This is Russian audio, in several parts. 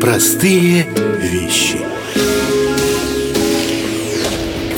Простые вещи.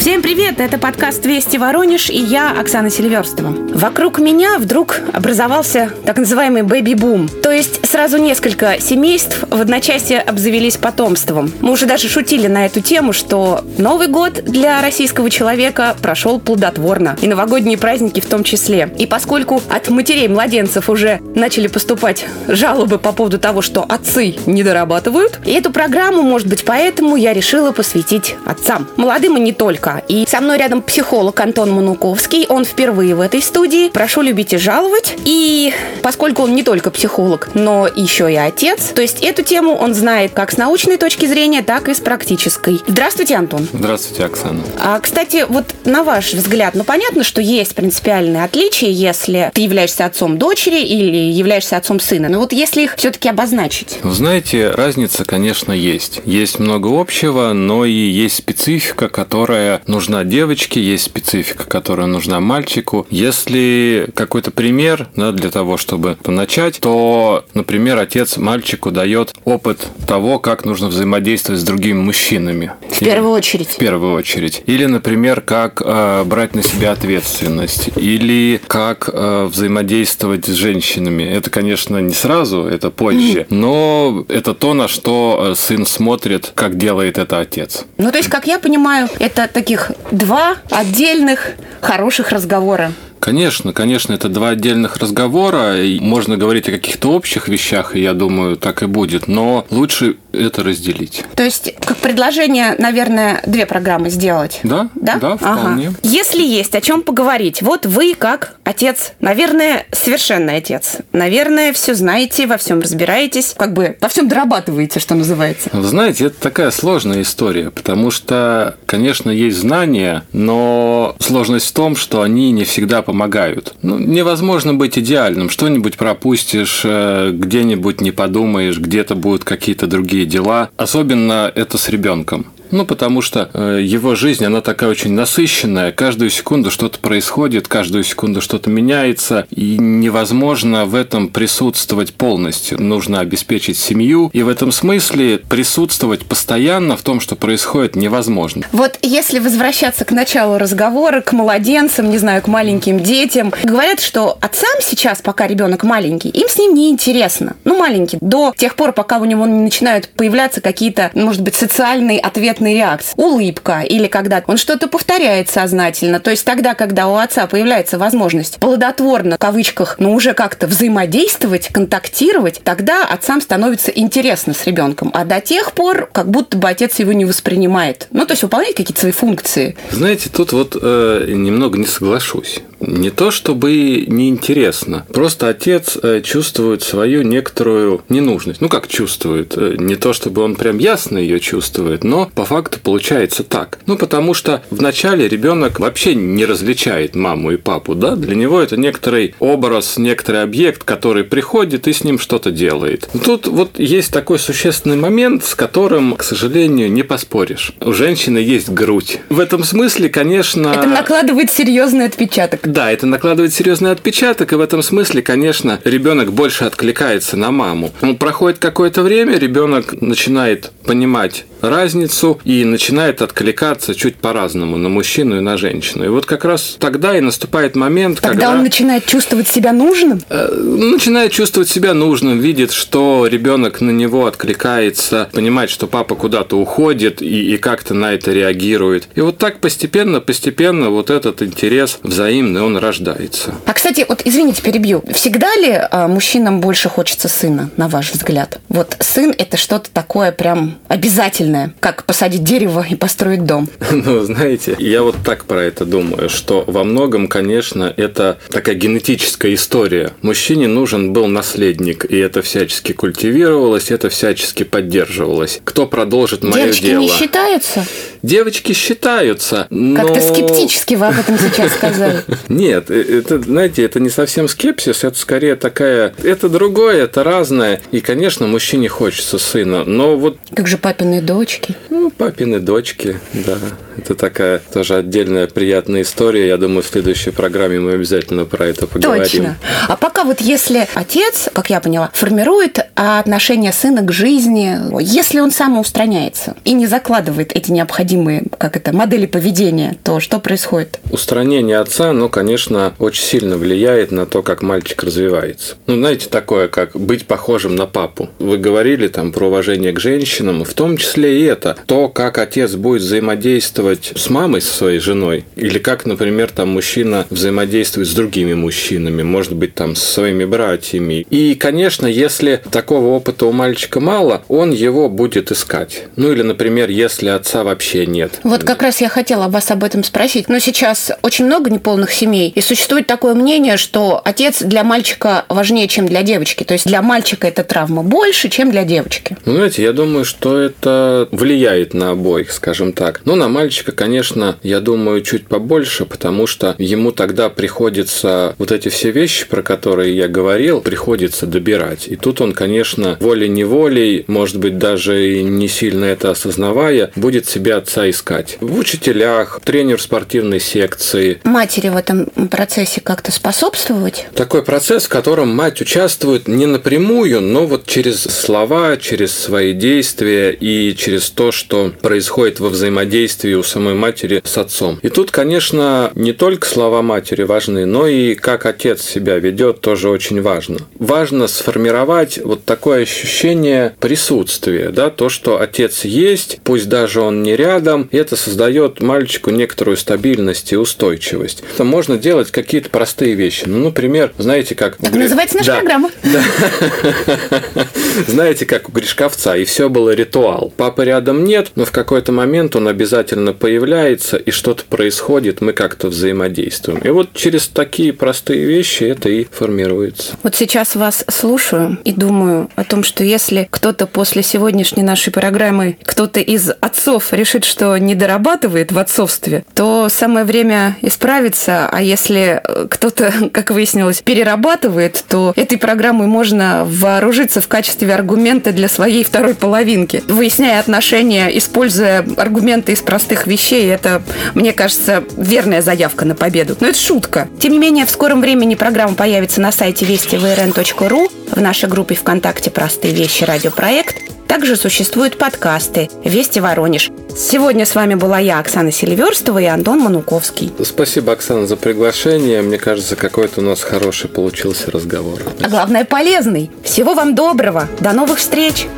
Всем привет! Это подкаст «Вести Воронеж» и я, Оксана Селиверстова. Вокруг меня вдруг образовался так называемый бэби-бум. То есть сразу несколько семейств в одночасье обзавелись потомством. Мы уже даже шутили на эту тему, что Новый год для российского человека прошел плодотворно. И новогодние праздники в том числе. И поскольку от матерей младенцев уже начали поступать жалобы по поводу того, что отцы не дорабатывают, и эту программу, может быть, поэтому я решила посвятить отцам. Молодым и не только. И со мной рядом психолог Антон Мануковский. Он впервые в этой студии. Прошу любить и жаловать. И поскольку он не только психолог, но еще и отец, то есть эту тему он знает как с научной точки зрения, так и с практической. Здравствуйте, Антон. Здравствуйте, Оксана. А, кстати, вот на ваш взгляд, ну понятно, что есть принципиальные отличия, если ты являешься отцом дочери или являешься отцом сына. Но вот если их все-таки обозначить. Вы знаете, разница, конечно, есть. Есть много общего, но и есть специфика, которая нужна девочке, есть специфика, которая нужна мальчику. Если какой-то пример да, для того, чтобы начать, то, например, отец мальчику дает опыт того, как нужно взаимодействовать с другими мужчинами. В первую очередь. В первую очередь. Или, например, как э, брать на себя ответственность. Или как э, взаимодействовать с женщинами. Это, конечно, не сразу, это позже. Но это то, на что э, сын смотрит, как делает это отец. Ну, то есть, как я понимаю, это такие таких два отдельных хороших разговора. Конечно, конечно, это два отдельных разговора. можно говорить о каких-то общих вещах, и я думаю, так и будет. Но лучше это разделить. То есть, как предложение, наверное, две программы сделать. Да, да, да вполне. Ага. Если есть о чем поговорить, вот вы как отец, наверное, совершенный отец. Наверное, все знаете, во всем разбираетесь, как бы во всем дорабатываете, что называется. Вы знаете, это такая сложная история, потому что, конечно, есть знания, но сложность в том, что они не всегда помогают. Ну, невозможно быть идеальным. Что-нибудь пропустишь, э, где-нибудь не подумаешь, где-то будут какие-то другие дела. Особенно это с ребенком. Ну, потому что э, его жизнь, она такая очень насыщенная. Каждую секунду что-то происходит, каждую секунду что-то меняется, и невозможно в этом присутствовать полностью. Нужно обеспечить семью, и в этом смысле присутствовать постоянно в том, что происходит, невозможно. Вот если возвращаться к началу разговора, к младенцам, не знаю, к маленьким детям, говорят, что отцам сейчас, пока ребенок маленький, им с ним не интересно. Ну, маленький, до тех пор, пока у него не начинают появляться какие-то, может быть, социальные ответы ответной реакции. Улыбка или когда он что-то повторяет сознательно. То есть тогда, когда у отца появляется возможность плодотворно, в кавычках, но уже как-то взаимодействовать, контактировать, тогда отцам становится интересно с ребенком. А до тех пор, как будто бы отец его не воспринимает. Ну, то есть выполняет какие-то свои функции. Знаете, тут вот э, немного не соглашусь. Не то чтобы неинтересно, просто отец э, чувствует свою некоторую ненужность. Ну как чувствует? Э, не то чтобы он прям ясно ее чувствует, но по факту получается так. Ну потому что вначале ребенок вообще не различает маму и папу, да? Для него это некоторый образ, некоторый объект, который приходит и с ним что-то делает. Тут вот есть такой существенный момент, с которым, к сожалению, не поспоришь. У женщины есть грудь. В этом смысле, конечно... Это накладывает серьезный отпечаток. Да, это накладывает серьезный отпечаток, и в этом смысле, конечно, ребенок больше откликается на маму. Ну, проходит какое-то время, ребенок начинает понимать разницу и начинает откликаться чуть по-разному на мужчину и на женщину. И вот как раз тогда и наступает момент, тогда когда... он начинает чувствовать себя нужным? Э, начинает чувствовать себя нужным, видит, что ребенок на него откликается, понимает, что папа куда-то уходит и, и как-то на это реагирует. И вот так постепенно, постепенно вот этот интерес взаимный он рождается. А, кстати, вот извините, перебью. Всегда ли а, мужчинам больше хочется сына, на ваш взгляд? Вот сын – это что-то такое прям обязательное, как посадить дерево и построить дом. Ну, знаете, я вот так про это думаю, что во многом, конечно, это такая генетическая история. Мужчине нужен был наследник, и это всячески культивировалось, это всячески поддерживалось. Кто продолжит мое Девочки дело? Не считаются? Девочки считаются, но... Как-то скептически вы об этом сейчас сказали. Нет, э, это, знаете, это не совсем скепсис, это скорее такая... Это другое, это разное. И, конечно, мужчине хочется сына, но вот... Как же папины дочки. Ну, папины дочки, да. Это такая тоже отдельная приятная история. Я думаю, в следующей программе мы обязательно про это поговорим. Точно. А пока вот если отец, как я поняла, формирует отношение сына к жизни, если он самоустраняется и не закладывает эти необходимые, как это, модели поведения, то что происходит? Устранение отца, ну, конечно, очень сильно влияет на то, как мальчик развивается. Ну, знаете, такое, как быть похожим на папу. Вы говорили там про уважение к женщинам, в том числе и это. То, как отец будет взаимодействовать с мамой, со своей женой, или как, например, там мужчина взаимодействует с другими мужчинами, может быть, там с своими братьями. И, конечно, если такого опыта у мальчика мало, он его будет искать. Ну или, например, если отца вообще нет. Вот как раз я хотела вас об этом спросить. Но сейчас очень много неполных семей, и существует такое мнение, что отец для мальчика важнее, чем для девочки. То есть для мальчика эта травма больше, чем для девочки. Ну, знаете, я думаю, что это влияет на обоих, скажем так. Но на мальчика, конечно, я думаю, чуть побольше, потому что ему тогда приходится вот эти все вещи, про которые я говорил, приходится добирать. И тут он, конечно, волей-неволей, может быть, даже и не сильно это осознавая, будет себя отца искать. В учителях, тренер спортивной секции. Матери в этом процессе как-то способствовать? Такой процесс, в котором мать участвует не напрямую, но вот через слова, через свои действия и через то, что происходит во взаимодействии у самой матери с отцом. И тут, конечно, не только слова матери важны, но и как отец себя ведет, тоже очень важно. Важно сформировать вот такое ощущение присутствия, да, то, что отец есть, пусть даже он не рядом, и это создает мальчику некоторую стабильность и устойчивость. Это можно делать какие-то простые вещи. Ну, например, знаете, как... Так называется наша да. программа. Знаете, как у Гришковца, и все было ритуал. Папы рядом нет, но в какой-то момент он обязательно появляется, и что-то происходит, мы как-то взаимодействуем. И вот через такие простые вещи это и формируется. Вот сейчас вас слушаю и думаю о том, что если кто-то после сегодняшней нашей программы, кто-то из отцов решит, что не дорабатывает в отцовстве, то самое время исправиться, а если кто-то, как выяснилось, перерабатывает, то этой программой можно вооружиться в качестве аргумента для своей второй половинки. Выясняя отношения, используя аргументы из простых вещей, это, мне кажется, верная заявка на победу. Но это шутка. Тем не менее, в скором времени программа появится на сайте вестиврн.ру, в нашей группе ВКонтакте «Простые вещи. Радиопроект». Также существуют подкасты «Вести Воронеж». Сегодня с вами была я, Оксана Селиверстова и Антон Мануковский. Спасибо, Оксана, за приглашение. Мне кажется, какой-то у нас хороший получился разговор. А главное, полезный. Всего вам доброго. До новых встреч.